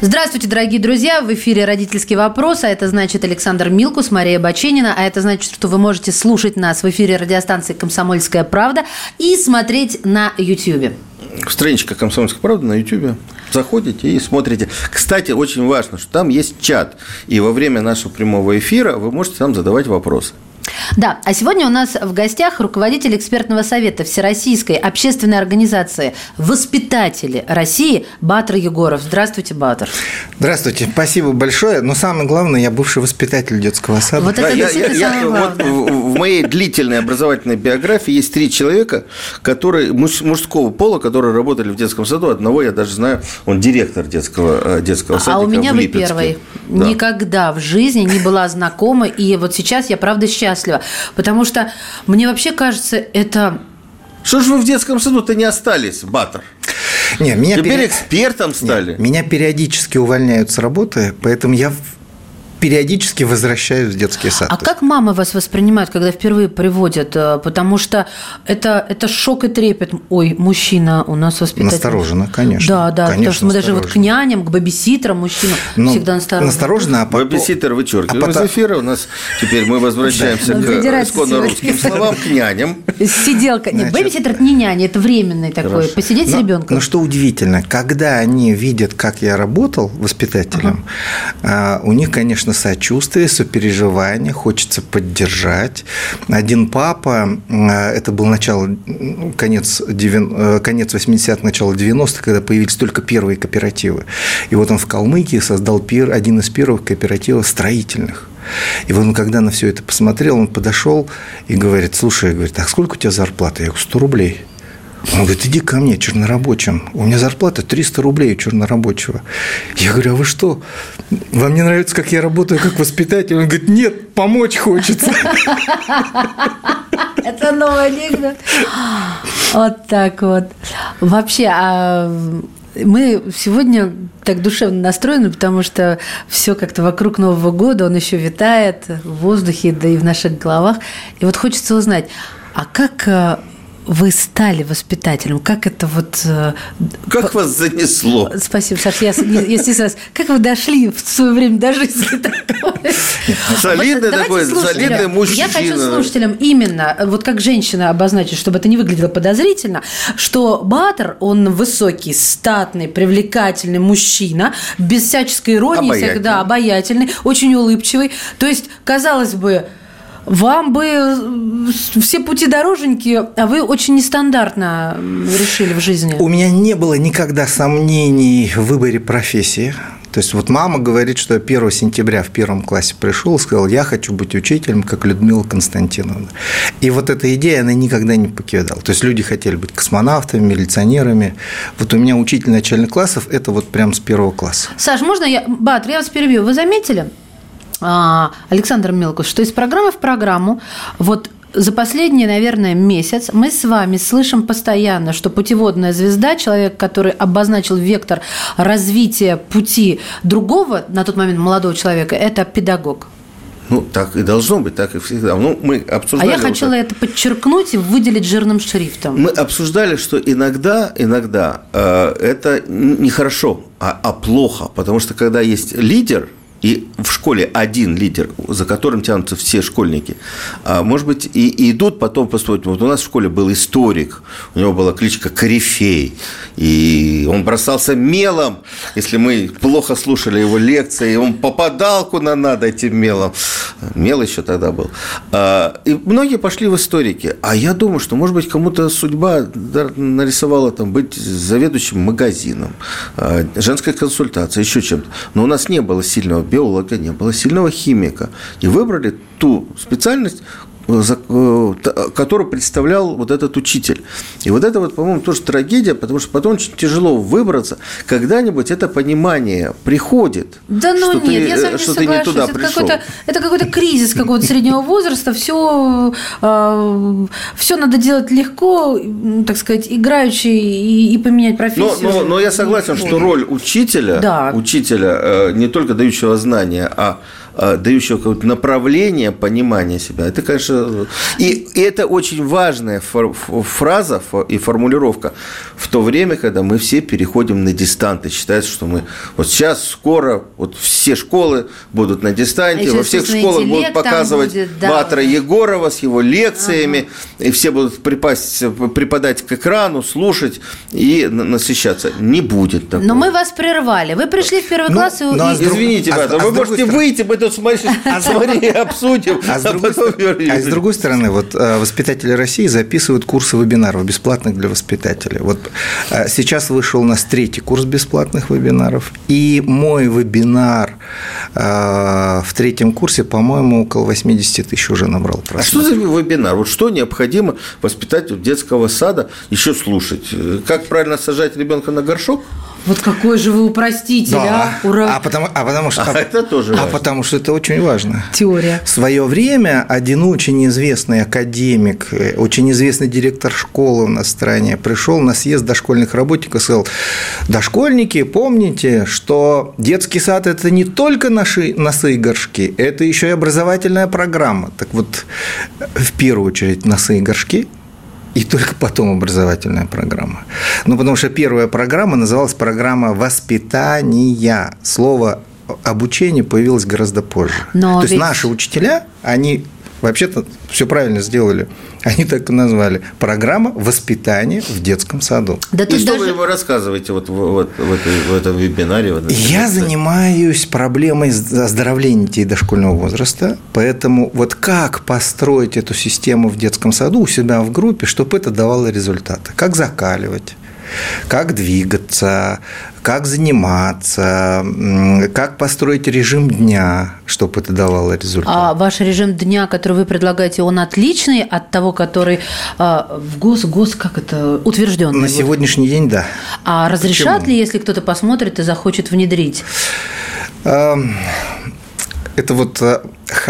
Здравствуйте, дорогие друзья! В эфире «Родительский вопрос», а это значит Александр Милкус, Мария Баченина, а это значит, что вы можете слушать нас в эфире радиостанции «Комсомольская правда» и смотреть на YouTube. Страничка «Комсомольская правда» на YouTube. Заходите и смотрите. Кстати, очень важно, что там есть чат, и во время нашего прямого эфира вы можете там задавать вопросы. Да, а сегодня у нас в гостях руководитель экспертного совета Всероссийской общественной организации «Воспитатели России» Батр Егоров. Здравствуйте, Батр. Здравствуйте, спасибо большое. Но самое главное, я бывший воспитатель детского сада. Вот это я, действительно я- самое я- вот главное. в, в моей длительной образовательной биографии есть три человека, которые муж- мужского пола, которые работали в детском саду. Одного я даже знаю, он директор детского, э, детского садика А у меня вы первый. Да. Никогда в жизни не была знакома, и вот сейчас я правда счастлива, потому что мне вообще кажется, это Что же вы в детском саду-то не остались, Баттер? Не, меня Теперь пере- экспертом стали. Не, меня периодически увольняют с работы, поэтому я периодически возвращаюсь в детский сад. А как мамы вас воспринимают, когда впервые приводят? Э, Потому что это, это шок и трепет. Ой, мужчина у нас воспитатель. Настороженно, конечно. Да, да, потому Конечно, что мы даже вот к няням, к бэбиситерам мужчину Ну, всегда насторожены. Настороженно, а потом... Бэбиситер вычеркиваем а потом- из эфира. У нас теперь мы возвращаемся к Задирайте исконно русским словам, к няням. Сиделка. Нет, Значит, бэбиситер – это не няня, это временный такой. Посидеть с ребенком. Но что удивительно, когда они видят, как я работал воспитателем, а, у них, конечно, сочувствие, сопереживание, хочется поддержать. Один папа, это был начало, конец, э, конец 80-х, начало 90-х, когда появились только первые кооперативы. И вот он в Калмыкии создал один из первых кооперативов строительных. И вот он, когда на все это посмотрел, он подошел и говорит, слушай, говорит, а сколько у тебя зарплата? Я говорю, 100 рублей. Он говорит, иди ко мне, чернорабочим. У меня зарплата 300 рублей у чернорабочего. Я говорю, а вы что? Вам не нравится, как я работаю как воспитатель? Он говорит, нет, помочь хочется. Это новый анекдот. Вот так вот. Вообще, а мы сегодня так душевно настроены, потому что все как-то вокруг Нового года, он еще витает в воздухе, да и в наших головах. И вот хочется узнать, а как э, вы стали воспитателем? Как это вот... э, Как вас занесло? Спасибо, Саша. Я, если с вас, как вы дошли в свое время до жизни такой? Солидный Вот такой, солидный мужчина. Я хочу слушателям именно, вот как женщина обозначить, чтобы это не выглядело подозрительно, что Батер, он высокий, статный, привлекательный мужчина, без всяческой иронии, Обаятельный. всегда обаятельный, очень улыбчивый. То есть, казалось бы, вам бы э, все пути дороженьки, а вы очень нестандартно решили в жизни. У меня не было никогда сомнений в выборе профессии. То есть вот мама говорит, что я 1 сентября в первом классе пришел и сказал, я хочу быть учителем, как Людмила Константиновна. И вот эта идея, она никогда не покидала. То есть люди хотели быть космонавтами, милиционерами. Вот у меня учитель начальных классов – это вот прям с первого класса. Саш, можно я... Батр, я вас перебью. Вы заметили, а, Александр Мелкус, что из программы в программу вот за последний, наверное, месяц мы с вами слышим постоянно, что путеводная звезда, человек, который обозначил вектор развития пути другого, на тот момент молодого человека, это педагог. Ну, так и должно быть, так и всегда. Ну, мы А обсуждали... я уже- хотела это подчеркнуть и выделить жирным шрифтом. Мы обсуждали, что иногда, иногда э, это нехохорошо, а, а плохо, потому что когда есть лидер, и в школе один лидер, за которым тянутся все школьники, а, может быть, и, и идут потом поступать. Вот у нас в школе был историк, у него была кличка Корифей, и он бросался мелом, если мы плохо слушали его лекции, он попадал куда надо этим мелом. Мел еще тогда был. А, И многие пошли в историки. А я думаю, что, может быть, кому-то судьба нарисовала там быть заведующим магазином, а, женской консультацией, еще чем-то. Но у нас не было сильного биолога, не было сильного химика. И выбрали ту специальность, который представлял вот этот учитель. И вот это вот, по-моему, тоже трагедия, потому что потом очень тяжело выбраться. Когда-нибудь это понимание приходит. Да ну нет, ты, я с вами не что не туда это пришел. Какой-то, это какой-то кризис какого-то среднего возраста. Все, э, все надо делать легко, так сказать, играючи и, и поменять профессию. Но, но, но я согласен, что роль учителя, да. учителя э, не только дающего знания, а Э, дающего какое-то направление понимания себя. Это, конечно, и, и это очень важная фраза и формулировка в то время, когда мы все переходим на дистант и считается, что мы вот сейчас скоро вот все школы будут на дистанте, во всех школах будут показывать будет, да. Батра Егорова с его лекциями, ага. и все будут припасть, припадать к экрану, слушать и насыщаться. Не будет такого. Но мы вас прервали. Вы пришли в первый ну, класс и... Ну, а Извините, а, а вы можете выйти, мы тут смотри, смотри, обсудим. А с, а другой, а с другой стороны, вот э, воспитатели России записывают курсы вебинаров бесплатных для воспитателей. Вот э, сейчас вышел у нас третий курс бесплатных вебинаров, и мой вебинар э, в третьем курсе, по-моему, около 80 тысяч уже набрал. Просмотр. А что за вебинар? Вот что необходимо воспитателю детского сада еще слушать? Как правильно сажать ребенка на горшок? Вот какой же вы упроститель, да. а? Ура! А потому, а потому что а это тоже. А важно. потому что это очень важно. Теория. В свое время один очень известный академик, э, очень известный директор школы у нас в стране пришел на съезд дошкольных работников и сказал: дошкольники, помните, что детский сад это не только наши носы и горшки, это еще и образовательная программа. Так вот, в первую очередь носы и горшки и только потом образовательная программа. Ну, потому что первая программа называлась программа воспитания. Слово обучение появилось гораздо позже. Но То ведь... есть наши учителя, они вообще-то все правильно сделали. Они так и назвали. Программа воспитания в детском саду. Да и что даже... вы ему рассказываете вот, вот, в, этой, в этом вебинаре? Вот, Я лекции? занимаюсь проблемой оздоровления детей дошкольного возраста, поэтому вот как построить эту систему в детском саду у себя в группе, чтобы это давало результаты. Как закаливать, как двигаться, как заниматься, как построить режим дня, чтобы это давало результат. А ваш режим дня, который вы предлагаете, он отличный от того, который а, в ГОС, ГОС, как это, утвержденный? На сегодняшний день, да. А разрешат Почему? ли, если кто-то посмотрит и захочет внедрить? Это вот э,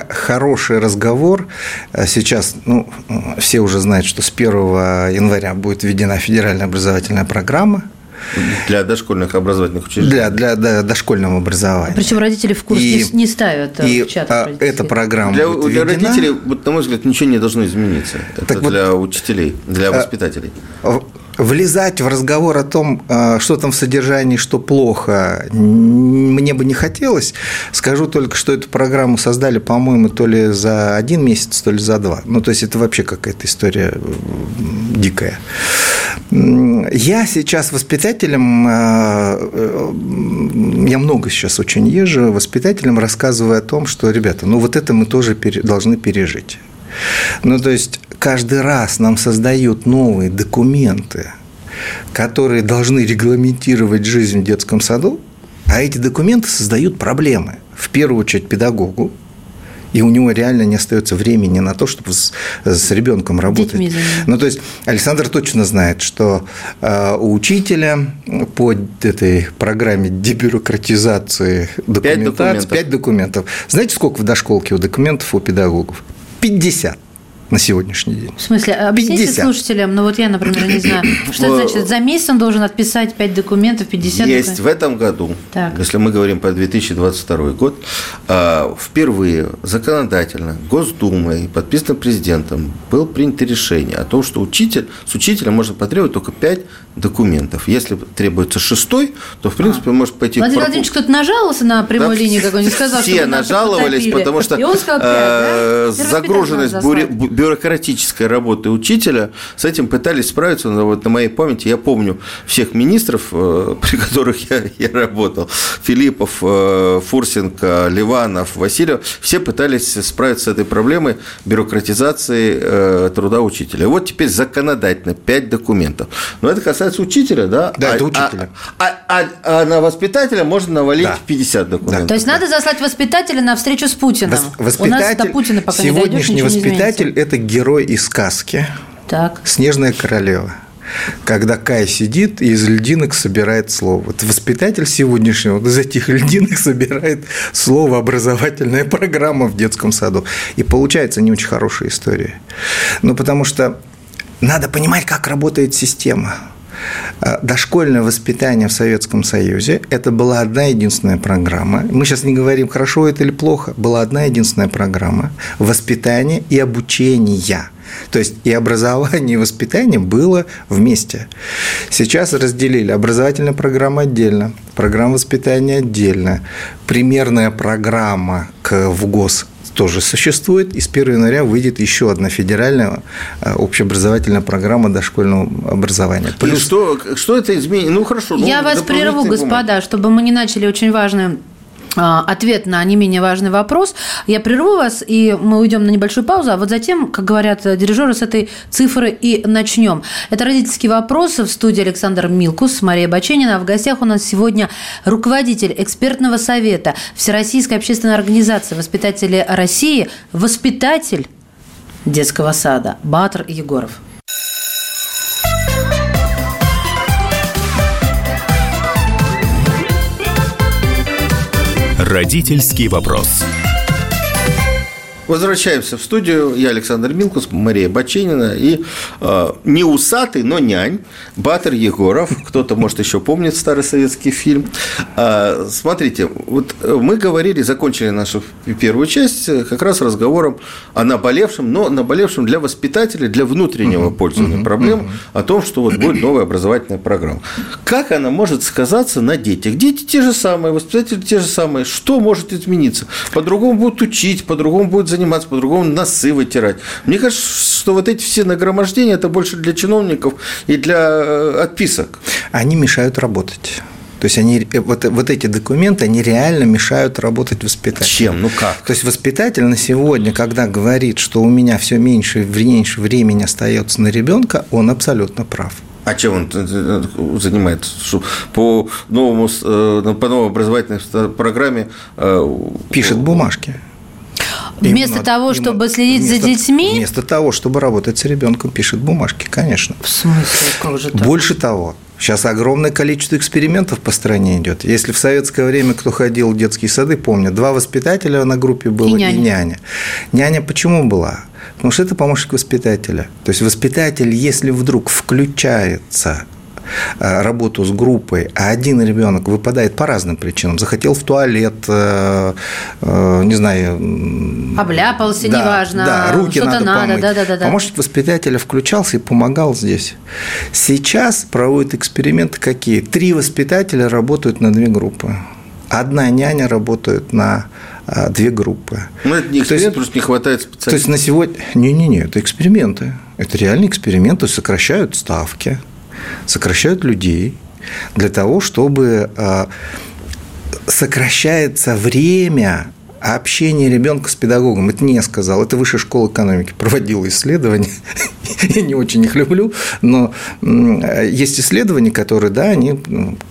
хороший разговор. Э, сейчас ну, все уже знают, что с 1 января будет введена федеральная образовательная программа для дошкольных образовательных учреждений. Для, для, для дошкольного образования. Причем родители в курс и, не ставят э, и, в чат. А, эта программа для, для родителей, вот, на мой взгляд, ничего не должно измениться. Это так для вот, учителей, для воспитателей влезать в разговор о том, а, что там в содержании, что плохо, мне бы не хотелось. Скажу только, что эту программу создали, по-моему, то ли за один месяц, то ли за два. Ну, то есть это вообще какая-то история дикая. Я сейчас воспитателем, а, э, я много сейчас очень езжу, воспитателем рассказываю о том, что, ребята, ну вот это мы тоже должны пережить. Ну, то есть каждый раз нам создают новые документы, которые должны регламентировать жизнь в детском саду, а эти документы создают проблемы. В первую очередь педагогу, и у него реально не остается времени на то, чтобы с, с ребенком работать. Ну, то есть Александр точно знает, что э, у учителя по этой программе дебюрократизации документации 5 документов. 5 документов. Знаете, сколько в дошколке у документов у педагогов? 50 на сегодняшний день. В смысле, объясните 50. слушателям, ну вот я, например, не знаю, что это значит, за месяц он должен отписать 5 документов, 50 Есть документов? в этом году, так. если мы говорим про 2022 год, а, впервые законодательно Госдумой, подписано президентом, было принято решение о том, что учитель, с учителя можно потребовать только 5 документов. Если требуется шестой, то, в принципе, а. может пойти... Владимир Владимирович, кто-то нажаловался на прямую да, линию, как он не сказал, Все нажаловались, потому что сказал, 5, да? загруженность бюрократической работы учителя, с этим пытались справиться, но вот на моей памяти я помню всех министров, э, при которых я, я работал, Филиппов, э, Фурсенко, Ливанов, Васильев, все пытались справиться с этой проблемой бюрократизации э, труда учителя. Вот теперь законодательно 5 документов. Но это касается касается учителя, да? Да, а, это учителя. А, а, а, а на воспитателя можно навалить Да. 50 документов. То есть надо заслать воспитателя на встречу с Путиным. Вос- У нас до Путина пока не дойдешь, сегодняшний не воспитатель – изменится. это герой из сказки Так. «Снежная королева». Когда Кай сидит и из льдинок собирает слово. Вот воспитатель сегодняшнего вот из этих льдинок собирает слово «образовательная программа в детском саду». И получается не очень хорошая история. Ну, потому что надо понимать, как работает система. А, Дошкольное воспитание в Советском Союзе – это была одна единственная программа. Мы сейчас не говорим, хорошо это или плохо. Была одна единственная программа – воспитание и обучение. То есть и образование, и воспитание было вместе. Сейчас разделили. Образовательная программа отдельно, программа воспитания отдельно, примерная программа к ВГОС тоже существует, и с 1 января выйдет еще одна федеральная э, общеобразовательная программа дошкольного образования. И что, что это изменит? Ну, хорошо. ну, Я вас прерву, господа, чтобы мы не начали очень важный а, ответ на не менее важный вопрос. Я прерву вас, и мы уйдем на небольшую паузу, а вот затем, как говорят дирижеры, с этой цифры и начнем. Это родительский вопрос в студии Александр Милкус, Мария Баченина. А В гостях у нас сегодня руководитель экспертного совета Всероссийской общественной организации «Воспитатели России», воспитатель детского сада Батр Егоров. Родительский вопрос. Возвращаемся в студию. Я Александр Милкус, Мария Баченина и э, не усатый, но нянь Батыр Егоров. Кто-то, может, еще помнит старый советский фильм. А, смотрите, вот мы говорили, закончили нашу первую часть э, как раз разговором о наболевшем, но наболевшем для воспитателей, для внутреннего пользования проблем, о том, что вот будет новая образовательная программа. Как она может сказаться на детях? Дети те же самые, воспитатели те же самые. Что может измениться? По-другому будут учить, по-другому будут заниматься, по-другому носы вытирать. Мне кажется, что вот эти все нагромождения – это больше для чиновников и для э, отписок. Они мешают работать. То есть они, э, вот, вот эти документы, они реально мешают работать воспитателю. Чем? Ну как? То есть воспитатель на сегодня, когда говорит, что у меня все меньше и меньше времени остается на ребенка, он абсолютно прав. А чем он э, занимается? По, новому, по новой образовательной программе Пишет бумажки. Вместо Ему того, надо- чтобы ему- следить за вместо- детьми? Вместо того, чтобы работать с ребенком, пишет бумажки, конечно. В смысле? Как же так? Больше того, сейчас огромное количество экспериментов по стране идет. Если в советское время кто ходил в детские сады, помню, два воспитателя на группе было И и няня. няня. Няня почему была? Потому что это помощник воспитателя. То есть воспитатель, если вдруг включается работу с группой, а один ребенок выпадает по разным причинам, захотел в туалет, э, э, не знаю, Обляпался, да, неважно, Да, руки что-то надо, надо, помыть. да-да-да-да. Помощник воспитателя включался и помогал здесь. Сейчас проводят эксперименты какие? Три воспитателя работают на две группы. Одна няня работает на две группы. Ну, это не То есть- эксперимент, просто не хватает То есть специалистов. на сегодня... Не-не-не, это эксперименты. Это реальные эксперименты, сокращают ставки, сокращают людей для того, чтобы а, сокращается время общения ребенка с педагогом. Это не я сказал, это Высшая школа экономики проводила исследования. Я не очень их люблю, но есть исследования, которые, да, они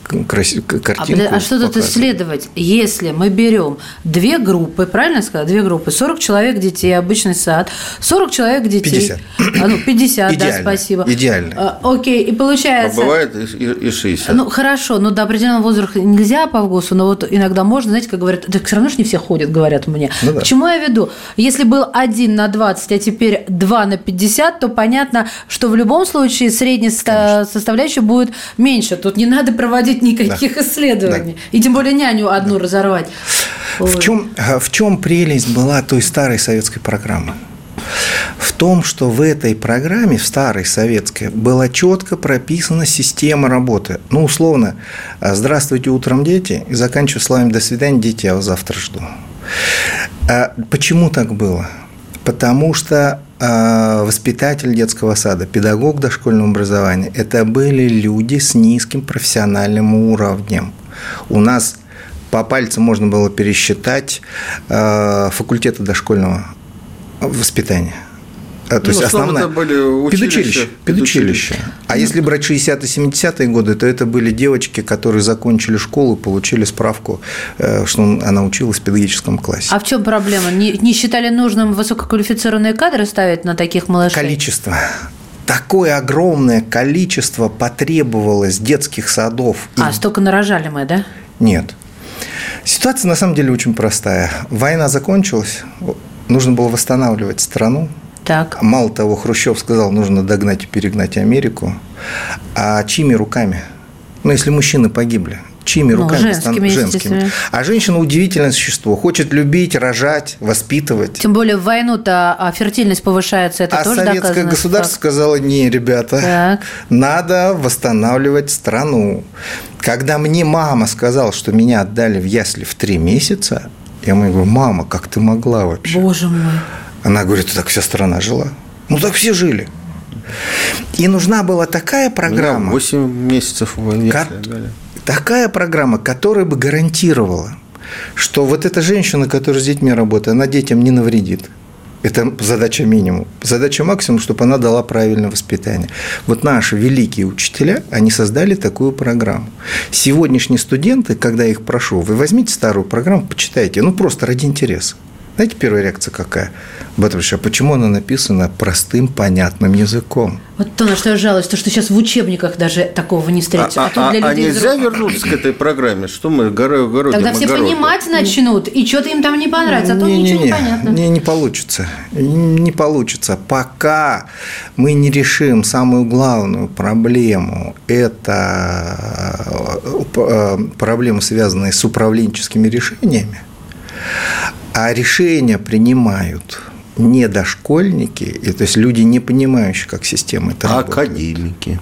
краси- А, картинку а что тут исследовать? Если мы берем две группы, правильно я сказала? Две группы, 40 человек детей, обычный сад, 40 человек детей. 50. А, ну, 50, да, Идеально, спасибо. идеально. А, окей, и А получается... бывает и 60. Ну, хорошо, но до определенного возраста нельзя по ВГОСу, но вот иногда можно, знаете, как говорят, так все равно же не все ходят, говорят мне. Ну да. К чему я веду? Если был один на 20, а теперь 2 на 50, то понятно, что в любом случае средняя ста- составляющая будет меньше. Тут не надо проводить никаких исследований. И тем более няню одну разорвать. В Ой. чем, в чем прелесть была той старой советской программы? В том, что в этой программе, в старой советской, была четко прописана система работы. Ну, условно, здравствуйте утром, дети, и заканчиваю словами до свидания, дети, я вас завтра жду. А Почему так было? Потому что а, воспитатель детского сада, педагог дошкольного образования – это были люди с низким профессиональным уровнем. У нас по пальцам можно было пересчитать а, факультеты дошкольного воспитания. А, то Ну, есть основная... это были училища. Педучилище. Педучилище. А если брать 60-е, 70-е годы, то это были девочки, которые закончили школу, получили справку, э, что она училась в педагогическом классе. А в чем проблема? Не, не считали нужным высококвалифицированные кадры ставить на таких малышей? Количество. Такое огромное количество потребовалось детских садов. и А, столько нарожали мы, да? Нет. Ситуация на самом деле очень простая. Война закончилась, нужно было восстанавливать страну. Так. Мало того, Хрущев сказал, нужно догнать и перегнать Америку. А чьими руками? Ну, если мужчины погибли, чьими Ну, руками? женскими, Стан- естественно. А женщина удивительное существо. Хочет любить, рожать, воспитывать. Тем более в войну-то а, фертильность повышается, это а тоже советское государство сказало, не, ребята, Так. надо восстанавливать страну. Когда мне мама сказала, что меня отдали в ясли в три месяца, я ему говорю, мама, как ты могла вообще? Боже мой. Она говорит, так вся страна жила. Ну, так все жили. И нужна была такая программа, 8 месяцев войны. Ка- такая программа, которая бы гарантировала, что вот эта женщина, которая с детьми работает, она детям не навредит. Это задача минимум. Задача максимум, чтобы она дала правильное воспитание. Вот наши великие учителя, они создали такую программу. Сегодняшние студенты, когда я их прошу, вы возьмите старую программу, почитайте, ну просто ради интереса. Знаете, первая реакция какая? Батюшка, а почему она написана простым, понятным языком? Вот то, на что я жалуюсь, то, что сейчас в учебниках даже такого не А, встретишь. А, а- а людей нельзя взрослых. вернуться к этой программе? Что мы горо- городим Тогда все огород? понимать начнут, и что-то им там не понравится, а то Не, ничего не, не понятно. Не, не получится. Не получится. Пока мы не решим самую главную проблему, это э, проблемы, связанные с управленческими решениями, а решения принимают не дошкольники, и, то есть люди, не понимающие, как система это А работает. Академики.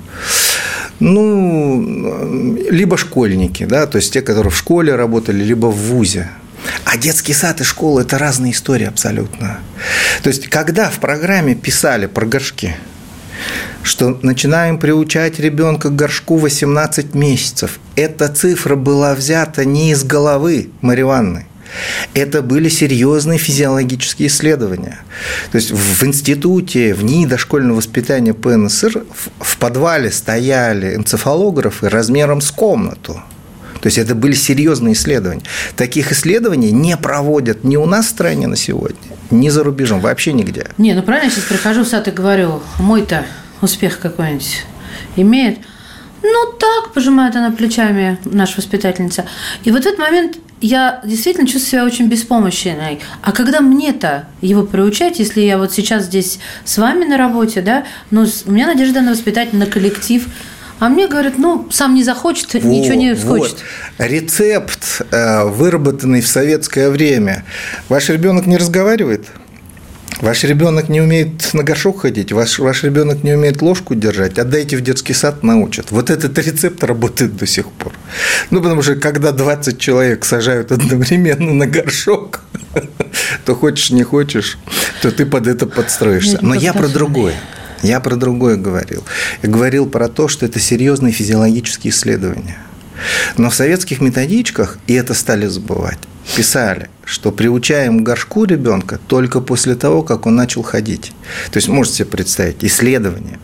Ну, либо школьники, да, то есть те, которые в школе работали, либо в ВУЗе. А детский сад и школа – это разные истории абсолютно. То есть, когда в программе писали про горшки, что начинаем приучать ребенка к горшку 18 месяцев, эта цифра была взята не из головы Ивановны, это были серьезные физиологические исследования. То есть в институте, в НИИ дошкольного воспитания ПНСР в- подвале стояли энцефалографы размером с комнату. То есть это были серьезные исследования. Таких исследований не проводят ни у нас в стране на сегодня, ни за рубежом, вообще нигде. Не, ну правильно, я сейчас прихожу в сад и говорю, мой-то успех какой-нибудь имеет. Ну так, пожимает она плечами, наша воспитательница. И вот в этот момент я действительно чувствую себя очень беспомощной. А когда мне-то его приучать, если я вот сейчас здесь с вами на работе, да, ну, у меня надежда на воспитатель, на коллектив, а мне говорят, ну, сам не захочет, ничего не Вот, схочет. вот. Рецепт, э, выработанный в советское время. Ваш ребенок не разговаривает? Ваш ребенок не умеет на горшок ходить, ваш, ваш ребенок не умеет ложку держать, отдайте в детский сад, научат. Вот этот рецепт работает до сих пор. Ну, потому что когда 20 человек сажают одновременно на горшок, то хочешь, не хочешь, то ты под это подстроишься. Но я про другое. Я про другое говорил. Я говорил про то, что это серьезные физиологические исследования. Но в советских методичках, и это стали забывать, писали, что приучаем к горшку ребенка только после того, как он начал ходить. То есть, можете себе представить, исследование,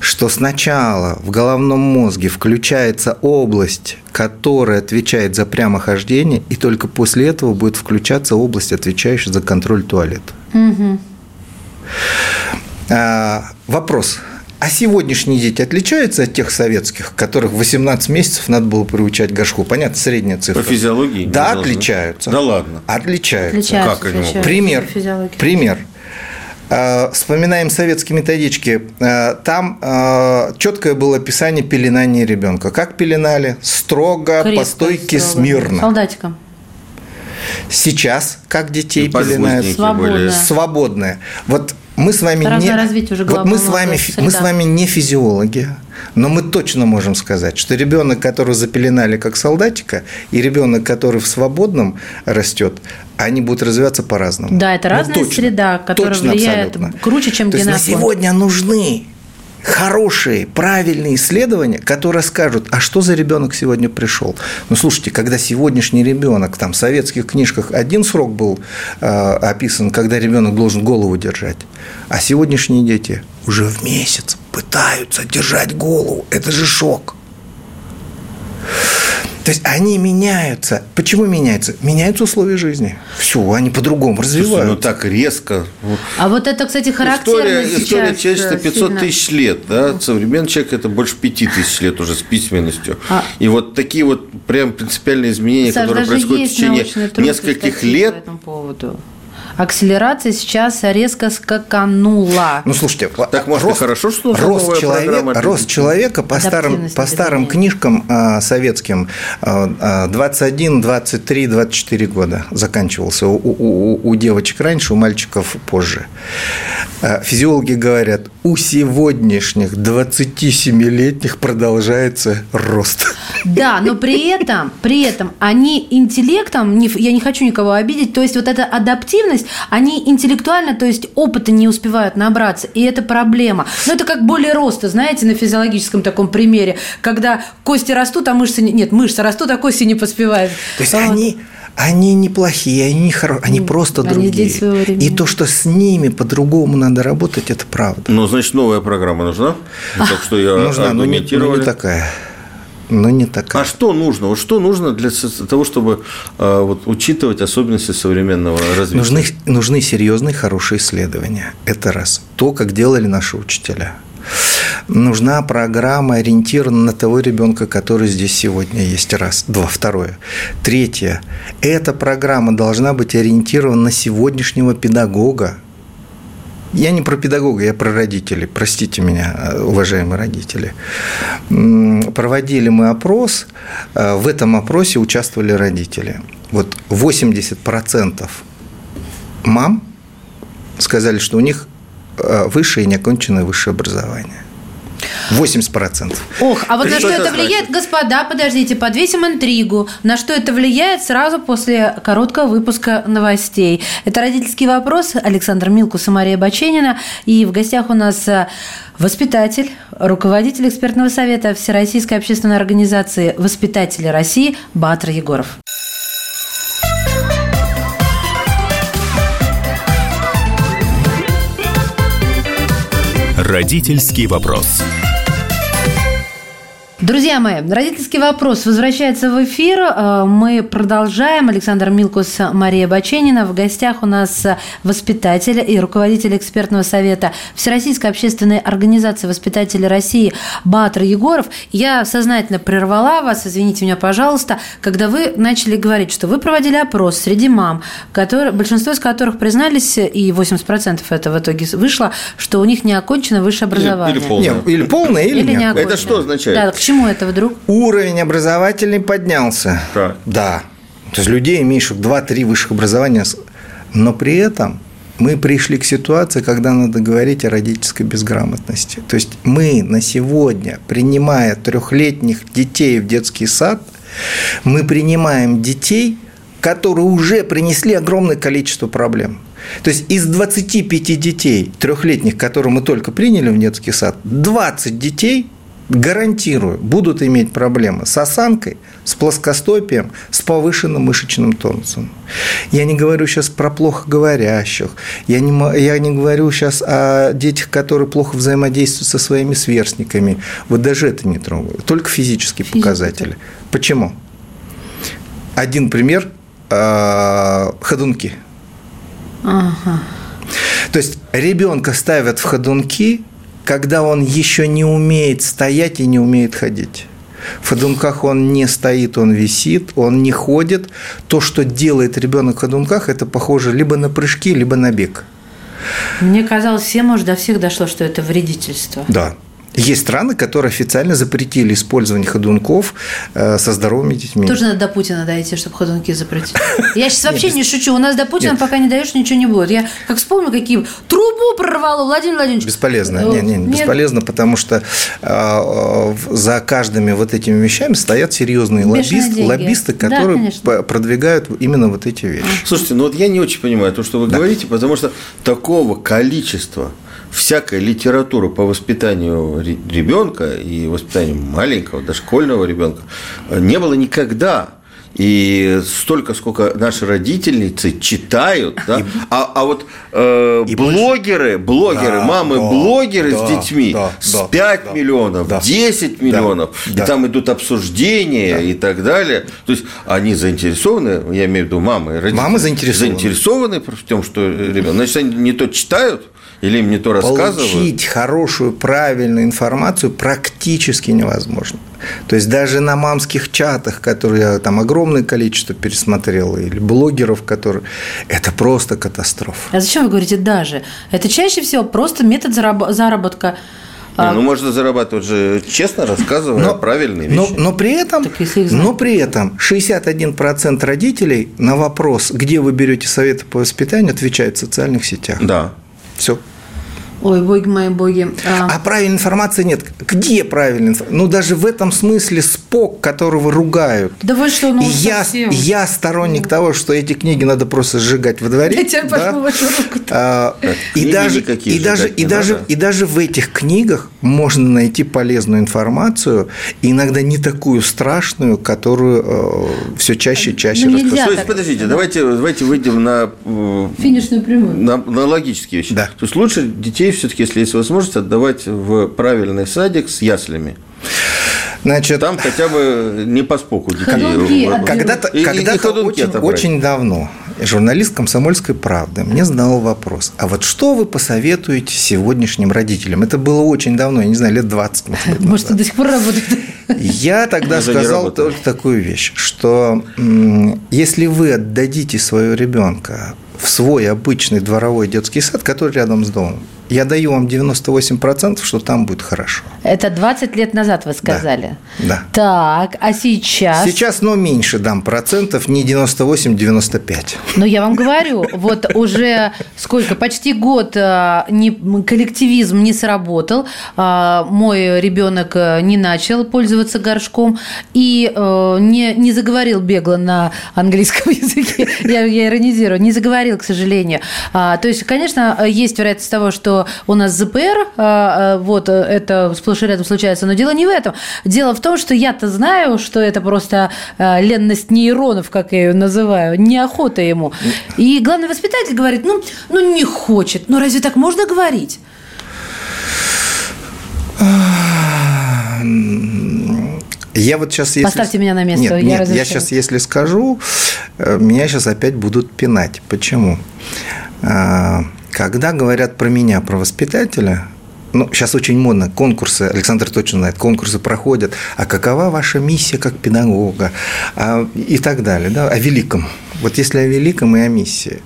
что сначала в головном мозге включается область, которая отвечает за прямохождение, и только после этого будет включаться область, отвечающая за контроль туалета. А, Вопрос. А сегодняшние дети отличаются от тех советских, которых в 18 месяцев надо было приучать к горшку? Понятно, средняя цифра. По физиологии? Да, отличаются. Да ладно. Отличаются. Отличаются, Как они могут? отличаются Пример. физиологией. Пример. А, Вспоминаем советские методички. А, Там четкое было описание пеленания ребенка. Как пеленали? Строго, Крепко, по стойке строго. смирно. Солдатиком. Сейчас как детей пеленают? Свободно. были. свободное. Вот мы с вами Разное не развитие уже вот мы с вами мозга, мы с среда. вами не физиологи, но мы точно можем сказать, что ребенок, которого запеленали как солдатика, и ребенок, который в свободном растет, они будут развиваться по-разному. Да, это Ну, разная точно, среда, которая точно, влияет абсолютно. круче, чем То есть на сегодня нужны хорошие, правильные исследования, которые скажут, а что за ребенок сегодня пришел. Ну, слушайте, когда сегодняшний ребенок, там в советских книжках один срок был э, описан, когда ребенок должен голову держать, а сегодняшние дети уже в месяц пытаются держать голову. Это же шок. То есть они меняются. Почему меняются? Меняются условия жизни. Все, они по-другому развиваются. ну так резко. А вот это, кстати, характерно История, сейчас. история человечества 500 сильно. тысяч лет, да? Современный человек – это больше 5 тысяч лет уже с письменностью. А- И вот такие вот прям принципиальные изменения, Саш, которые происходят в течение нескольких лет, по этому поводу. Акселерация сейчас резко скаканула. Ну, слушайте, Так, может, и хорошо, что рост, человек, рост человека по старым, по старым книжкам а, советским а, а, 21, 23, 24 года заканчивался. У, у- у- у девочек раньше, у мальчиков позже. А, Физиологи говорят, у сегодняшних 27-летних продолжается рост. Да, но при этом, при этом они интеллектом, не- я не хочу никого обидеть, то есть вот эта адаптивность, они интеллектуально, то есть опыта не успевают набраться, и это проблема. Но это как более роста, знаете, на физиологическом таком примере, когда кости растут, а мышцы не- нет, мышцы растут, а кости не поспевают. То есть Вот. они, они неплохие, они не хоро... они просто они другие. И то, что с ними по-другому надо работать, это правда. ну, значит, новая программа нужна? Так что я Нужна, но не, но не такая. Но не такая. А что нужно? Вот что нужно для того, чтобы э, вот, учитывать особенности современного развития? Нужны, нужны серьезные, хорошие исследования. Это раз. То, как делали наши учителя. Нужна программа, ориентирована на того ребенка, который здесь сегодня есть. Раз. Два. Второе. Третье. Эта программа должна быть ориентирована на сегодняшнего педагога. Я не про педагога, я про родителей. Простите меня, уважаемые родители. Проводили мы опрос. э, В этом опросе участвовали родители. Вот 80% мам сказали, что у них э, высшее и неоконченное высшее образование. 80%. Ох, а вот на Что что это влияет, господа, подождите, подвесим интригу. На что это влияет сразу после короткого выпуска новостей. Это родительский вопрос. Александр Милкус и Мария Баченина. И в гостях у нас э, воспитатель, руководитель экспертного совета Всероссийской общественной организации «Воспитатели России» Батр Егоров. Родительский вопрос. Друзья мои, родительский вопрос возвращается в эфир. Э, Мы продолжаем. Александр Милкус, Мария Баченина. В гостях у нас воспитатель и руководитель экспертного совета Всероссийской общественной организации воспитателей России Батр Егоров. Я сознательно прервала вас, извините меня, пожалуйста, когда вы начали говорить, что вы проводили опрос среди мам, которые, большинство из которых признались, и 80% это в итоге вышло, что у них не окончено высшее Или- образование. или полное. Не, или полное, или, Или не нет. окончено. Это что означает? Да, к чему это вдруг? Уровень образовательный поднялся. Так. Да. То есть людей, имеющих 2-3 высших образования, но при этом мы пришли к ситуации, когда надо говорить о родительской безграмотности. То есть мы на сегодня, принимая трехлетних детей в детский сад, мы принимаем детей, которые уже принесли огромное количество проблем. То есть из 25 детей трехлетних, которые мы только приняли в детский сад, 20 детей гарантирую, будут иметь проблемы с осанкой, с плоскостопием, с повышенным мышечным тонусом. Я не говорю сейчас про плохо говорящих, я не, я не говорю сейчас о детях, которые плохо взаимодействуют со своими сверстниками. Вот даже это не трогаю. Только физические Физика. показатели. Почему? Один пример э, – ходунки. Ага. То есть ребенка ставят в ходунки, когда он еще не умеет стоять и не умеет ходить. В ходунках он не стоит, он висит, он не ходит. То, что делает ребенок в ходунках, это похоже либо на прыжки, либо на бег. Мне казалось, всем уже до всех дошло, что это вредительство. Да. Есть страны, которые официально запретили использование ходунков э, со здоровыми детьми. Тоже надо до Путина дойти, чтобы ходунки запретить. Я сейчас вообще не шучу. У нас до Путина пока не даешь, ничего не будет. Я как вспомню, какие трубу прорвало Владимир Владимирович. Бесполезно. Э, Не, не, нет. бесполезно, потому что э, за каждыми вот этими вещами стоят серьезные лоббист- лоббисты, которые продвигают именно вот эти вещи. Слушайте, ну вот я не очень понимаю то, что вы говорите, потому что такого количества всякая литература по воспитанию ребенка и воспитанию маленького, дошкольного ребенка не было никогда. И столько, сколько наши родительницы читают, да? И, а, а вот э, и блогеры, блогеры, да, мамы, да, блогеры да, с детьми да, с 5 да, миллионов, да, 10 миллионов, да, и там идут обсуждения да. и так далее. То есть они заинтересованы, я имею в виду мамы, родители, мамы заинтересованы. заинтересованы в том, что ребенок, значит, они не то читают, или им не то рассказывают? Получить хорошую, правильную информацию практически невозможно. То есть даже на мамских чатах, которые я там огромное количество пересмотрел, или блогеров, которые... Это просто катастрофа. А зачем вы говорите «даже»? Это чаще всего просто метод заработка. Не, ну, можно зарабатывать же честно, рассказывая но, правильные вещи. Но, но, при этом, но при этом 61% родителей на вопрос, где вы берете советы по воспитанию, отвечают в социальных сетях. Да. Все. Ой, боги мои боги. А... а правильной информации нет. Где правильная информация? Ну, даже в этом смысле Спок, которого ругают. Да вы что, ну я, я сторонник ну. того, что эти книги надо просто сжигать во дворе. Я тебя да? вашу руку. А, и, даже, и, даже, и, даже, и даже в этих книгах можно найти полезную информацию, иногда не такую страшную, которую э, все чаще и чаще ну, рассказывают. То есть, подождите, давайте, давайте выйдем на... Э, Финишную прямую. На, на логические вещи. Да. То есть, лучше детей все-таки, если есть возможность, отдавать в правильный садик с яслями. Значит, там хотя бы не по споку детей. Когда-то, когда-то очень, очень давно журналист «Комсомольской правды» мне задал вопрос, а вот что вы посоветуете сегодняшним родителям? Это было очень давно, я не знаю, лет 20. Может, быть, может до сих пор работает? Я тогда сказал только такую вещь, что если вы отдадите своего ребенка в свой обычный дворовой детский сад, который рядом с домом, я даю вам 98%, что там будет хорошо. Это 20 лет назад вы сказали? Да. Так, а сейчас? Сейчас, но меньше дам процентов, не 98-95. Ну, я вам говорю, вот уже сколько, почти год э, не, коллективизм не сработал, э, мой ребенок э, не начал пользоваться горшком и не, не заговорил бегло на английском языке, я, я иронизирую, не заговорил, к сожалению. А, то есть, конечно, есть вероятность того, что у нас ЗПР, а, а, вот это сплошь и рядом случается, но дело не в этом. Дело в том, что я-то знаю, что это просто а, ленность нейронов, как я ее называю, неохота ему. И главный воспитатель говорит, ну, ну не хочет, ну разве так можно говорить? Я вот сейчас... Если... Поставьте меня на место. Нет, я, нет, я сейчас, если скажу, э, меня сейчас опять будут пинать. Почему? Когда говорят про меня, про воспитателя, ну, сейчас очень модно, конкурсы, Александр точно знает, конкурсы проходят, а какова ваша миссия как педагога, а, и так далее, да, о великом. Вот если о великом и о миссии.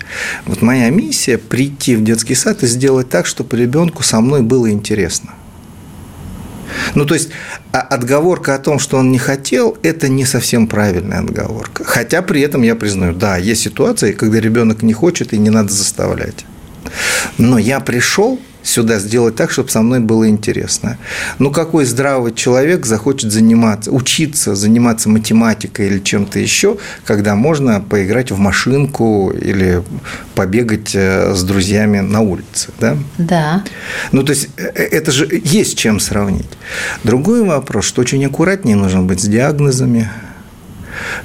Вот моя миссия – прийти в детский сад и сделать так, чтобы ребенку со мной было интересно. Ну, то есть, а отговорка о том, что он не хотел, это не совсем правильная отговорка. Хотя при этом я признаю, да, есть ситуации, когда ребенок не хочет и не надо заставлять. Но я пришел сюда сделать так, чтобы со мной было интересно. Ну, какой здравый человек захочет заниматься, учиться, заниматься математикой или чем-то еще, когда можно поиграть в машинку или побегать э, с друзьями на улице, да? Да. Ну, то есть, э, это же есть чем сравнить. Другой вопрос, что очень аккуратнее нужно быть с диагнозами,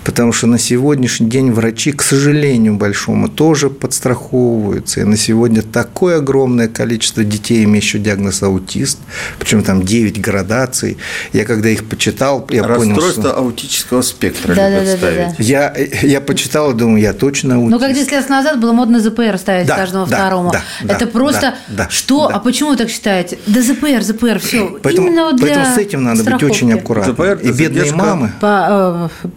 потому что на сегодняшний день врачи, к сожалению большому, тоже подстраховываются. И на сегодня такое огромное количество детей, имеющих диагноз аутист, причем там 9 градаций. Я когда их почитал, я Расстройство понял, что... аутического спектра да, да, да, да, да. Я, я почитал и думаю, я точно аутист. Ну, как 10 лет назад было модно ЗПР ставить да, каждому да, второму. Да, Это да, просто да, что? Да. А почему вы так считаете? Да ЗПР, ЗПР, все. Поэтому, Именно для поэтому с этим надо страховки. быть очень аккуратным. ЗПР, и бедные мамы. По, э,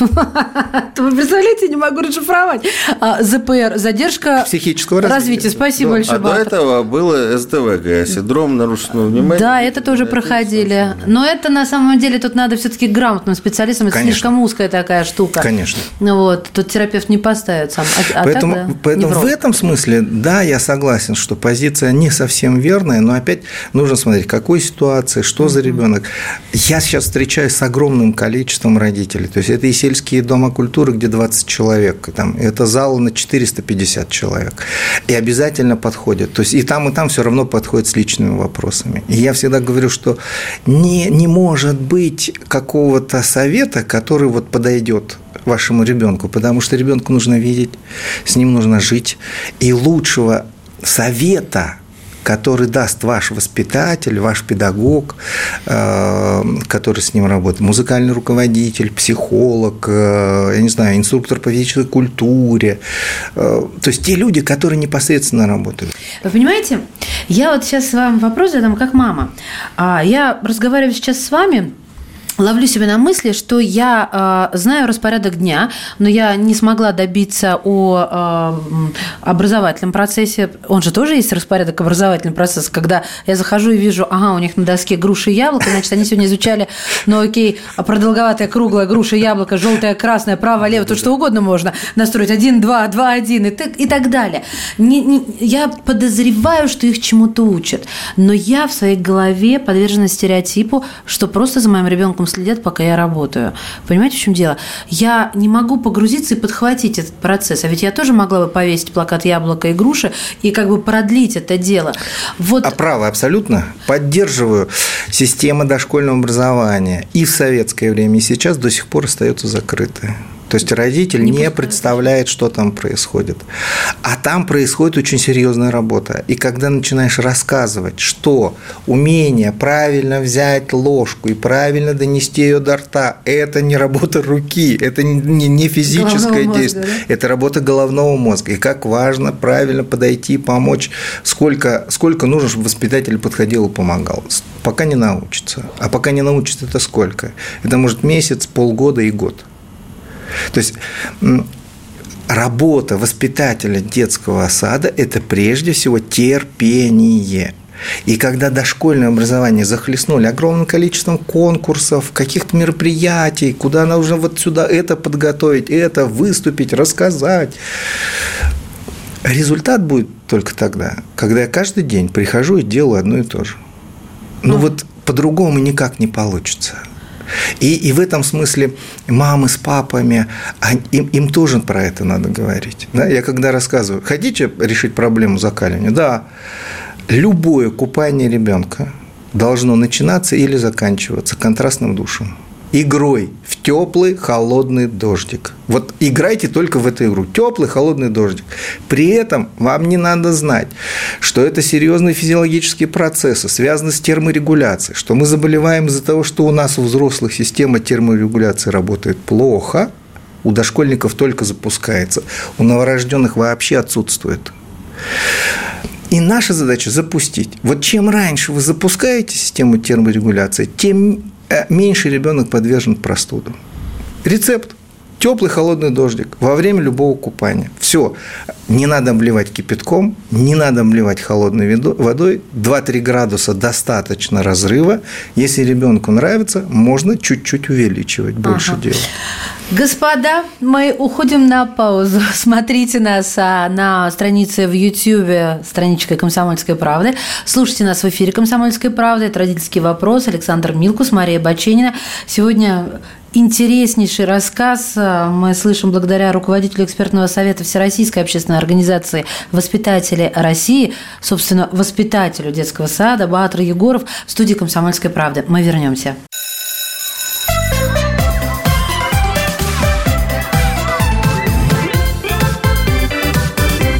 Вы представляете, не могу расшифровать. А, ЗПР, задержка психического развития. Спасибо да. большое. А до этого было СДВГ, синдром нарушенного внимания. Да, это тоже проходили. Но это на самом деле тут надо все-таки грамотным специалистам. Это слишком узкая такая штука. Конечно. Вот, тут терапевт не поставит сам. А, поэтому так, да, поэтому в этом смысле, да, я согласен, что позиция не совсем верная, но опять нужно смотреть, какой ситуации, что за ребенок. Я сейчас встречаюсь с огромным количеством родителей. То есть это и сельские дома культуры, где 20 человек. Там, это зал на 450 человек. И обязательно подходят. То есть и там, и там все равно подходят с личными вопросами. И я всегда говорю, что не, не может быть какого-то совета, который вот подойдет вашему ребенку, потому что ребенку нужно видеть, с ним нужно жить. И лучшего совета который даст ваш воспитатель, ваш педагог, э, который с ним работает, музыкальный руководитель, психолог, э, я не знаю, инструктор по физической культуре, э, то есть те люди, которые непосредственно работают. Вы понимаете, я вот сейчас вам вопрос задам как мама. А Я разговариваю сейчас с вами, ловлю себя на мысли, что я э, знаю распорядок дня, но я не смогла добиться о э, образовательном процессе. Он же тоже есть распорядок образовательного процесса, когда я захожу и вижу, ага, у них на доске груши и яблоко, значит, они сегодня изучали, ну окей, продолговатая круглая груша, яблоко, желтая, красная, право, лево, то что угодно можно настроить. Один, два, два, один и, так, и так далее. Не, не, я подозреваю, что их чему-то учат, но я в своей голове подвержена стереотипу, что просто за моим ребенком ребенком следят, пока я работаю. Понимаете, в чем дело? Я не могу погрузиться и подхватить этот процесс. А ведь я тоже могла бы повесить плакат яблоко и груши и как бы продлить это дело. Вот... А право, абсолютно. Поддерживаю. Система дошкольного образования и в советское время, и сейчас до сих пор остается закрытой. То есть родитель не, не представляет, что там происходит. А там происходит очень серьезная работа. И когда начинаешь рассказывать, что умение правильно взять ложку и правильно донести ее до рта, это не работа руки, это не, не физическое головного действие, мозга, да? это работа головного мозга. И как важно правильно подойти, помочь, сколько, сколько нужно, чтобы воспитатель подходил и помогал. Пока не научится. А пока не научится, это сколько? Это может месяц, полгода и год. То есть работа воспитателя детского сада – это прежде всего терпение. И когда дошкольное образование захлестнули огромным количеством конкурсов, каких-то мероприятий, куда нужно вот сюда это подготовить, это выступить, рассказать, результат будет только тогда, когда я каждый день прихожу и делаю одно и то же. Ну, вот по-другому никак не получится. И, и в этом смысле мамы с папами, им, им тоже про это надо говорить. Да? Я когда рассказываю, хотите решить проблему закаливания? Да. Любое купание ребенка должно начинаться или заканчиваться контрастным душем игрой в теплый холодный дождик. Вот играйте только в эту игру. Теплый холодный дождик. При этом вам не надо знать, что это серьезные физиологические процессы, связаны с терморегуляцией, что мы заболеваем из-за того, что у нас у взрослых система терморегуляции работает плохо, у дошкольников только запускается, у новорожденных вообще отсутствует. И наша задача запустить. Вот чем раньше вы запускаете систему терморегуляции, тем меньше ребенок подвержен простудам. Рецепт. Теплый холодный дождик во время любого купания. Все. Не надо обливать кипятком, не надо обливать холодной водой. 2-3 градуса достаточно разрыва. Если ребенку нравится, можно чуть-чуть увеличивать, больше ага. делать. Господа, мы уходим на паузу. Смотрите нас а, на странице в YouTube, страничкой «Комсомольской правды». Слушайте нас в эфире «Комсомольской правды». Это «Родительский вопрос». Александр Милкус, Мария Баченина. Сегодня интереснейший рассказ мы слышим благодаря руководителю экспертного совета Всероссийской общественной организации «Воспитатели России», собственно, воспитателю детского сада Баатр Егоров в студии «Комсомольской правды». Мы вернемся.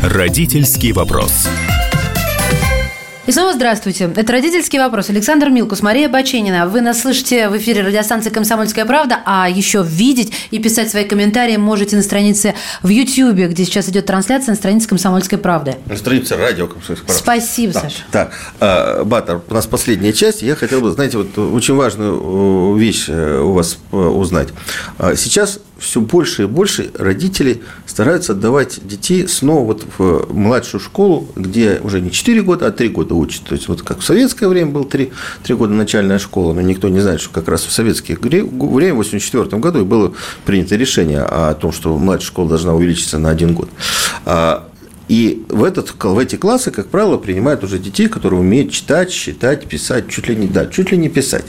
Родительский вопрос. И снова здравствуйте. Это «Родительский вопрос». Александр Милкус, Мария Баченина. Вы нас слышите в эфире радиостанции «Комсомольская правда», а еще видеть и писать свои комментарии можете на странице в YouTube, где сейчас идет трансляция на странице «Комсомольской правды». На странице радио «Комсомольской правды». Спасибо, да. Саша. Так, а, Батар, у нас последняя часть. Я хотел бы, знаете, вот очень важную вещь э, у вас э, узнать. Сейчас все больше и больше родители стараются отдавать детей снова вот в младшую школу, где уже не 4 года, а 3 года учат. То есть, вот как в советское время был 3, 3 года начальная школа, но никто не знает, что как раз в советское время, в 1984 году было принято решение о том, что младшая школа должна увеличиться на 1 год. А, и в, этот, в эти классы, как правило, принимают уже детей, которые умеют читать, считать, писать, чуть ли не, да, чуть ли не писать.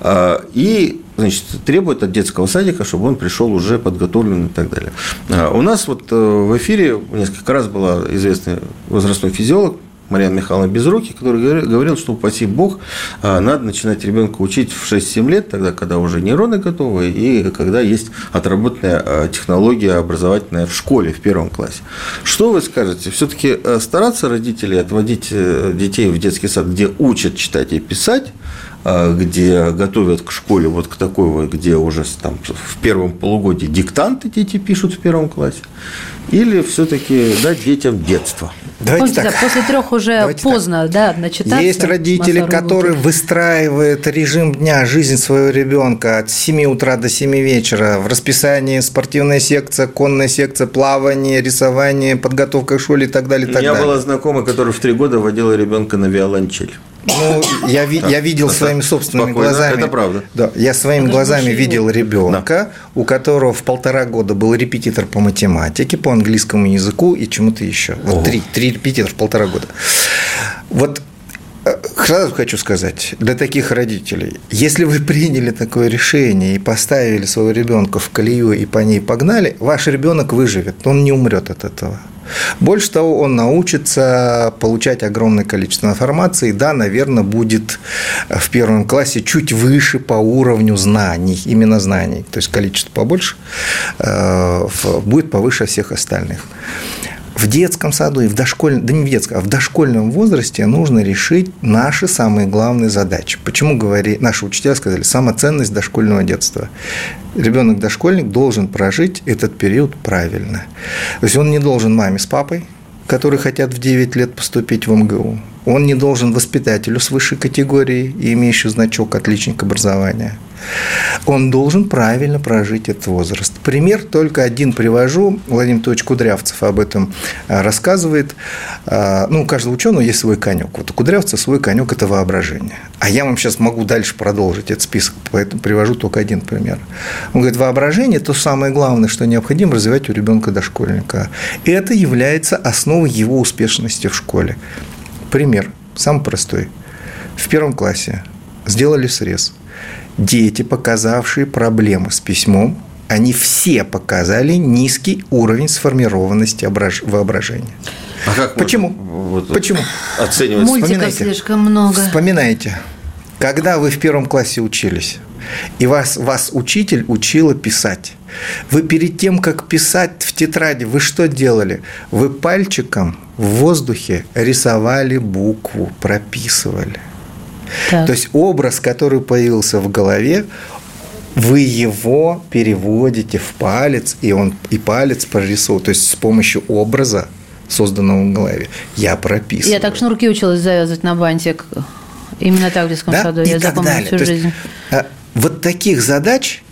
А, и значит, требует от детского садика, чтобы он пришел уже подготовленный и так далее. А у нас вот э, в эфире несколько раз была известный возрастной физиолог Марьяна Михайловна Безруки, который говорил, что, упаси бог, а, надо начинать ребенка учить в 6-7 лет, тогда, когда уже нейроны готовы, и когда есть отработанная а, технология образовательная в школе, в первом классе. Что вы скажете? Все-таки а, стараться родители отводить э, детей в детский сад, где учат читать и писать, где готовят к школе вот к такой вот, где уже там в первом полугодии диктанты дети пишут в первом классе, или все-таки дать детям детство? Давайте после, так. Да, после трех уже Давайте поздно, так. да, начитаться. Есть родители, которые выстраивают режим дня, жизнь своего ребенка от 7 утра до 7 вечера. В расписании спортивная секция, конная секция, плавание, рисование, подготовка к школе и так далее. И так У меня далее. была знакомая, которая в три года водила ребенка на виолончель. Ну, я, ви, я видел своими собственными Спокойно. глазами. Это правда. Да, я своими это глазами видел ребенка, да. у которого в полтора года был репетитор по математике, по английскому языку и чему-то еще. Вот три, три репетитора в полтора года. Вот Сразу хочу сказать, для таких родителей, если вы приняли такое решение и поставили своего ребенка в колею и по ней погнали, ваш ребенок выживет, он не умрет от этого. Больше того, он научится получать огромное количество информации. Да, наверное, будет в первом классе чуть выше по уровню знаний, именно знаний. То есть количество побольше, э, будет повыше всех остальных в детском саду и в дошкольном, да не в детском, а в дошкольном возрасте нужно решить наши самые главные задачи. Почему говори, наши учителя сказали, самоценность дошкольного детства. Ребенок дошкольник должен прожить этот период правильно. То есть он не должен маме с папой, которые хотят в 9 лет поступить в МГУ. Он не должен воспитателю с высшей категории и имеющий значок отличник образования он должен правильно прожить этот возраст. Пример только один привожу. Владимир Анатольевич Кудрявцев об этом а, рассказывает. А, ну, у каждого ученого есть свой конек. Вот у Кудрявцева свой конек – это воображение. А я вам сейчас могу дальше продолжить этот список, поэтому привожу только один пример. Он говорит, воображение – то самое главное, что необходимо развивать у ребенка дошкольника. И это является основой его успешности в школе. Пример, самый простой. В первом классе сделали срез – дети, показавшие проблемы с письмом, они все показали низкий уровень сформированности воображения. А как Почему? Вот Почему? Оценивать. Мультиков слишком много. Вспоминайте, когда вы в первом классе учились, и вас, вас учитель учила писать. Вы перед тем, как писать в тетради, вы что делали? Вы пальчиком в воздухе рисовали букву, прописывали. Так. То есть образ, который появился в голове, вы его переводите в палец, и он и палец прорисовывает. То есть с помощью образа, созданного в голове, я прописываю. Я так шнурки училась завязывать на бантик. Именно так в детском да? саду. И я запомнила всю жизнь. Есть, а, вот таких задач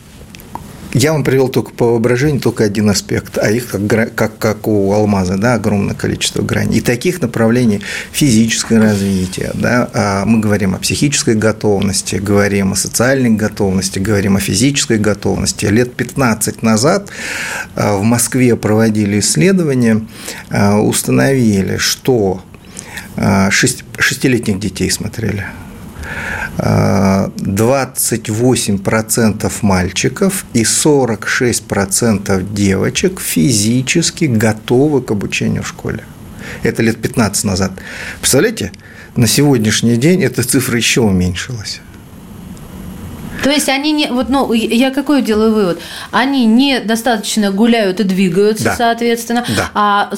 я вам привел только по воображению только один аспект, а их, как, как, как у алмаза, да, огромное количество граней. И таких направлений физическое развитие, да, а мы говорим о психической готовности, говорим о социальной готовности, говорим о физической готовности. Лет 15 назад а, в Москве проводили исследования, а, установили, что шестилетних детей смотрели – 28% мальчиков и 46% девочек физически готовы к обучению в школе. Это лет 15 назад. Представляете, на сегодняшний день эта цифра еще уменьшилась. То есть они не, вот, ну, я какой делаю вывод? Они недостаточно гуляют и двигаются, да. соответственно, да. а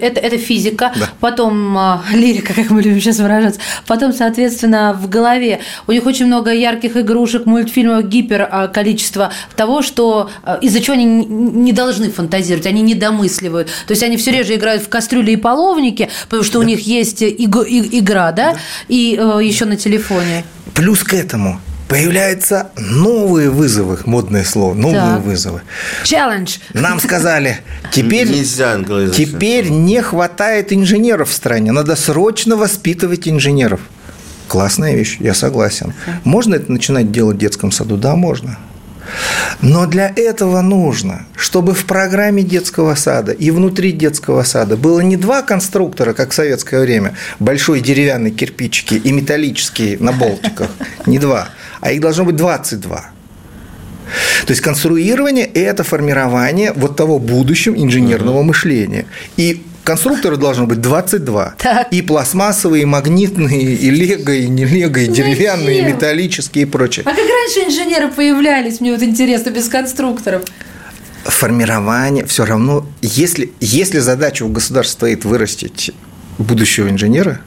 это, это физика, да. потом а, лирика, как мы любим сейчас выражаться, потом, соответственно, в голове у них очень много ярких игрушек, мультфильмов, гипер а, количество того, что а, из-за чего они не должны фантазировать, они не домысливают. То есть они все реже играют в кастрюли и половники, потому что да. у них есть игра, да, да. и э, еще на телефоне. Плюс к этому появляются новые вызовы, модное слово, новые да. вызовы. Челлендж. Нам сказали, теперь, теперь не хватает инженеров в стране, надо срочно воспитывать инженеров. Классная вещь, я согласен. Можно это начинать делать в детском саду? Да, можно. Но для этого нужно, чтобы в программе детского сада и внутри детского сада было не два конструктора, как в советское время, большой деревянный кирпичики и металлические на болтиках, не два, а их должно быть 22. То есть конструирование – это формирование вот того будущего инженерного мышления. И конструкторов должно быть 22. Так. И пластмассовые, и магнитные, и лего, и не лего, и деревянные, и металлические и прочее. А как раньше инженеры появлялись? Мне вот интересно, без конструкторов формирование все равно, если, если задача у государства стоит вырастить будущего инженера,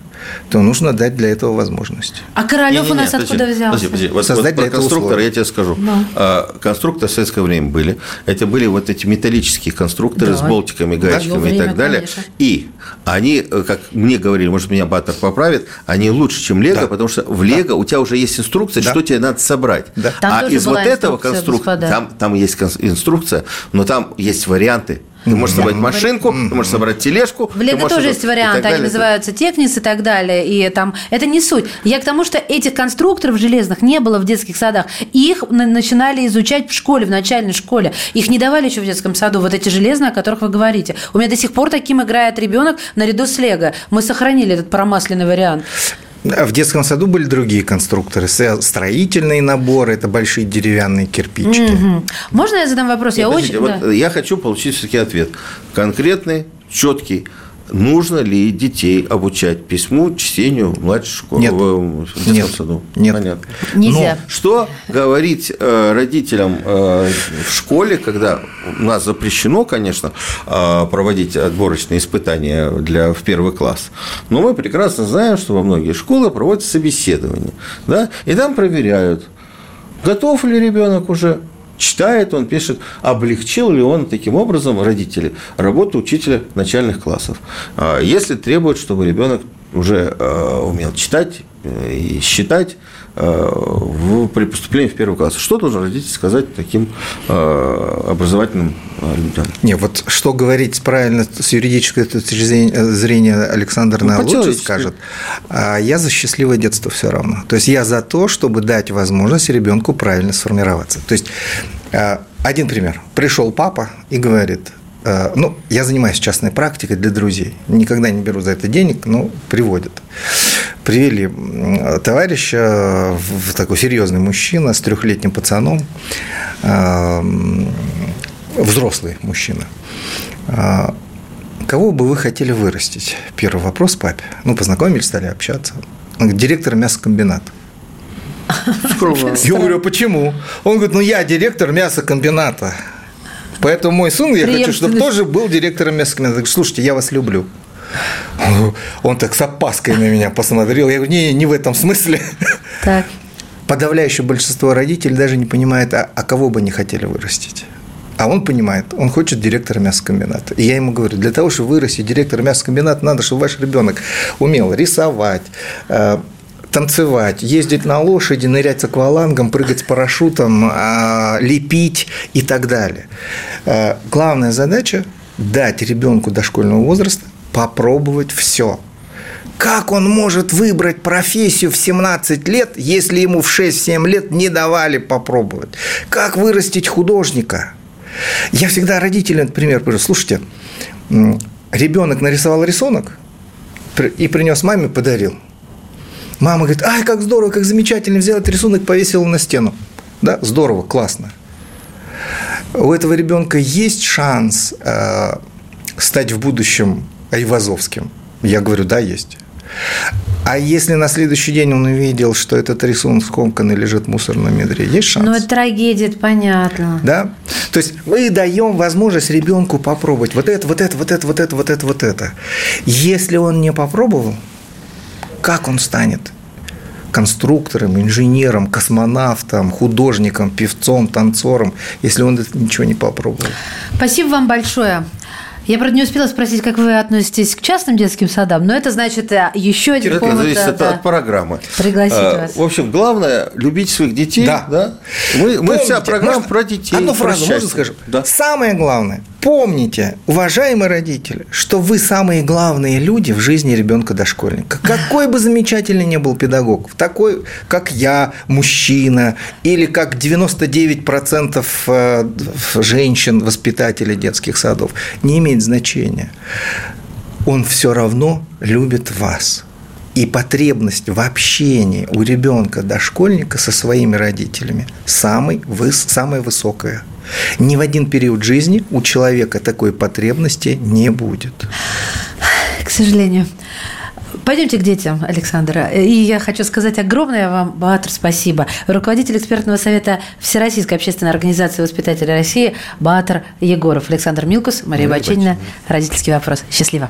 то нужно дать для этого возможность. А Королев не, не, не, у нас подожди, откуда взялся? Подожди, подожди. Вот, Создать вот про конструктора я тебе скажу. Да. А, конструкторы в советское время были. Это были вот эти металлические конструкторы да. с болтиками, гаечками да, и так далее. Конечно. И они, э, как мне говорили, может, меня Баттер поправит, они лучше, чем Лего, да. потому что в Лего да. у тебя уже есть инструкция, да. что тебе надо собрать. Да. а из вот этого конструктора, там, там есть инструкция, но там есть варианты ты можешь собрать машинку, ты можешь собрать тележку. В Лего тоже есть варианты, они называются технис и так далее. И там это не суть. Я к тому, что этих конструкторов железных не было в детских садах. Их начинали изучать в школе, в начальной школе. Их не давали еще в детском саду, вот эти железные, о которых вы говорите. У меня до сих пор таким играет ребенок наряду с Лего. Мы сохранили этот промасленный вариант. В детском саду были другие конструкторы, строительные наборы, это большие деревянные кирпичики. Угу. Можно я задам вопрос? Нет, я очень. Вот да. Я хочу получить все-таки ответ конкретный, четкий нужно ли детей обучать письму, чтению в младшей школе, нет. в нет. саду? Нет. Понятно. Нельзя. Но что говорить э, родителям э, в школе, когда у нас запрещено, конечно, э, проводить отборочные испытания для, в первый класс, но мы прекрасно знаем, что во многих школах проводятся собеседования, да, и там проверяют, готов ли ребенок уже читает, он пишет, облегчил ли он таким образом родители работу учителя начальных классов. А если требует, чтобы ребенок уже э, умел читать э, и считать, в, при поступлении в первый класс. Что должен родитель сказать таким э, образовательным э, людям? Не, вот что говорить правильно с юридической точки зрения Александр ну, лучше скажет. А я за счастливое детство все равно. То есть я за то, чтобы дать возможность ребенку правильно сформироваться. То есть э, один пример. Пришел папа и говорит, Э, ну, я занимаюсь частной практикой для друзей. Никогда не беру за это денег, но приводят. Привели товарища, в такой серьезный мужчина с трехлетним пацаном, э, взрослый мужчина. Э, кого бы вы хотели вырастить? Первый вопрос папе. Ну, познакомились, стали общаться. Директор мясокомбината. Я говорю, а почему? Он говорит, ну я директор мясокомбината. Поэтому мой сын, я хочу, чтобы тоже был директором мясокомбината. Так, слушайте, я вас люблю. Он так с опаской на меня посмотрел. Я говорю, не, не в этом смысле. Так. Подавляющее большинство родителей даже не понимает, а, а кого бы они хотели вырастить. А он понимает, он хочет директора мясокомбината. И я ему говорю, для того, чтобы вырастить директора мясокомбината, надо, чтобы ваш ребенок умел рисовать, э, танцевать, ездить на лошади, нырять с аквалангом, прыгать с парашютом, а, лепить и так далее. Э, главная задача – дать ребенку дошкольного возраста попробовать все. Как он может выбрать профессию в 17 лет, если ему в 6-7 лет не давали попробовать? Как вырастить художника? Я всегда родителям, например, говорю, слушайте, ребенок нарисовал рисунок и принес маме, подарил. Мама говорит, ай, как здорово, как замечательно, взял этот рисунок, повесил на стену. Да, здорово, классно. У этого ребенка есть шанс э, стать в будущем Айвазовским? Я говорю, да, есть. А если на следующий день он увидел, что этот рисунок скомканный лежит в мусорном медре, есть шанс? Ну, это трагедия, это понятно. Да? То есть мы даем возможность ребенку попробовать вот это, вот это, вот это, вот это, вот это, вот это. Если он не попробовал, как он станет конструктором, инженером, космонавтом, художником, певцом, танцором, если он ничего не попробовал. Спасибо вам большое. Я, правда, не успела спросить, как вы относитесь к частным детским садам, но это значит э, еще один это повод. зависит от, да, от программы. Пригласить а, вас. В общем, главное – любить своих детей. Да. да? Мы, мы вся программа можно, про детей. Одну фразу можно скажу? Да. Самое главное – помните, уважаемые родители, что вы самые главные люди в жизни ребенка-дошкольника. Какой бы замечательный ни был педагог, такой, как я, мужчина, или как 99% э, женщин, воспитателей детских садов, не имеет значения. Он все равно любит вас. И потребность в общении у ребенка, дошкольника со своими родителями самый, выс, самая высокая. Ни в один период жизни у человека такой потребности не будет. К сожалению. Пойдемте к детям, Александра. И я хочу сказать огромное вам, Баатр, спасибо. Руководитель экспертного совета Всероссийской общественной организации воспитателей России Баатр Егоров. Александр Милкус, Мария, Мария Бачинина. Родительский вопрос. Счастливо.